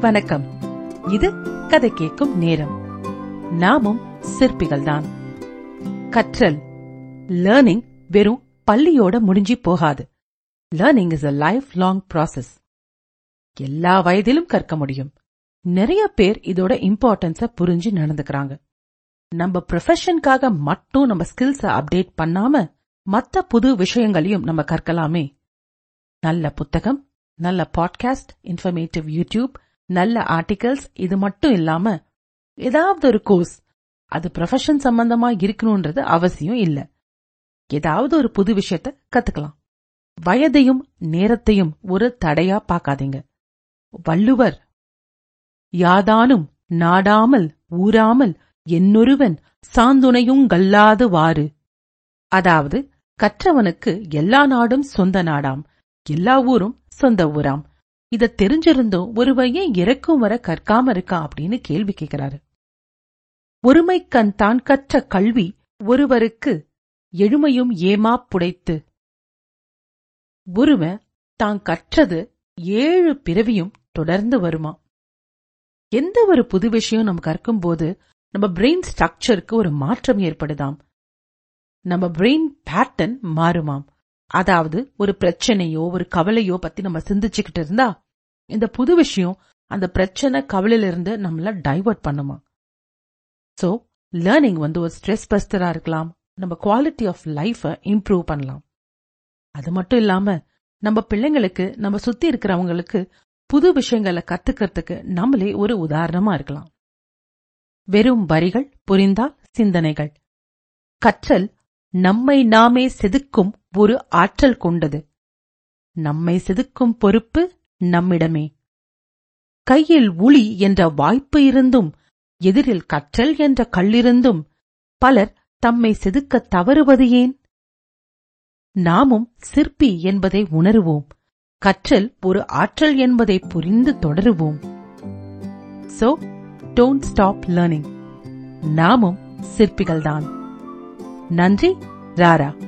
வணக்கம். இது கதை கேட்கும் நேரம். நாமும் சிற்பிகள்தான். கற்றல். லேர்னிங் வெறும் பள்ளியோட முடிஞ்சி போகாது. Learning is a lifelong process எல்லா வயதிலும் கற்க முடியும். நிறைய பேர் இதோட இம்பார்ட்டன்ஸ புரிஞ்சு நடந்துக்கிறாங்க. நம்ம ப்ரொஃபஷனுக்காக மட்டும் நம்ம ஸ்கில்ஸ அப்டேட் பண்ணாம மத்த புது விஷயங்களையும் நம்ம கற்கலாமே. நல்ல புத்தகம் நல்ல பாட்காஸ்ட் இன்ஃபர்மேட்டிவ் யூடியூப் நல்ல ஆர்டிகல்ஸ் இது மட்டும் இல்லாம ஏதாவது ஒரு கோர்ஸ் அது ப்ரொஃபஷன் சம்பந்தமா இருக்கணும்ன்றது அவசியம் இல்ல. ஏதாவது ஒரு புது விஷயத்த கத்துக்கலாம். வயதையும் நேரத்தையும் ஒரு தடையா பார்க்காதீங்க. வள்ளுவர் யாதானும் நாடாமல் ஊராமல் என்னொருவன் சாந்துணையுங்கல்லாது வாறு அதாவது கற்றவனுக்கு எல்லா நாடும் சொந்த நாடாம் எல்லா ஊரும் சொந்த ஊராம். இத தெரிஞ்சிருந்தும் ஒருவன் ஏன் இறக்கும் வர கற்காம இருக்கா அப்படின்னு கேள்வி கேட்கிறாரு ஒருமைக்கண் தான் கற்ற கல்வி ஒருவருக்கு எழுமையும் ஏமா புடைத்து. ஒருவன் தான் கற்றது ஏழு பிறவியும் தொடர்ந்து வருமா. எந்த ஒரு புது விஷயம் நம்ம கற்கும் போது நம்ம பிரெயின் ஸ்ட்ரக்சருக்கு ஒரு மாற்றம் ஏற்படுதாம். நம்ம பிரெயின் பேட்டர்ன் மாறுமாம். அதாவது ஒரு பிரச்சனையோ ஒரு கவலையோ பத்தி நம்ம சிந்திச்சுக்கிட்டு இருந்தா இந்த புது விஷயம் அந்த பிரச்சனை கவலையில இருந்து நம்மள டைவர்ட் பண்ணுமா? சோ லேர்னிங் வந்து ஒரு ஸ்ட்ரெஸ் பஸ்டரா இருக்கலாம். நம்ம குவாலிட்டி ஆஃப் லைஃப இம்ப்ரூவ் பண்ணலாம். அது மட்டும் இல்லாம நம்ம பிள்ளைங்களுக்கு நம்ம சுத்தி இருக்கிறவங்களுக்கு புது விஷயங்களை கத்துக்கிறதுக்கு நம்மளே ஒரு உதாரணமா இருக்கலாம். வெறும் வரிகள் புரிந்தால் சிந்தனைகள். கற்றல் நம்மை நாமே செதுக்கும் ஒரு ஆற்றல் கொண்டது. நம்மை செதுக்கும் பொறுப்பு நம்மிடமே. கையில் உளி என்ற வாய்ப்பு இருந்தும் எதிரில் கற்றல் என்ற கல்லிருந்தும் பலர் தம்மை செதுக்க தவறுவது ஏன்? நாமும் சிற்பி என்பதை உணருவோம். கற்றல் ஒரு ஆற்றல் என்பதை புரிந்து தொடருவோம். சோ டோன்ட் ஸ்டாப் லேர்னிங் நாமும் சிற்பிகள்தான். Nandri Rara.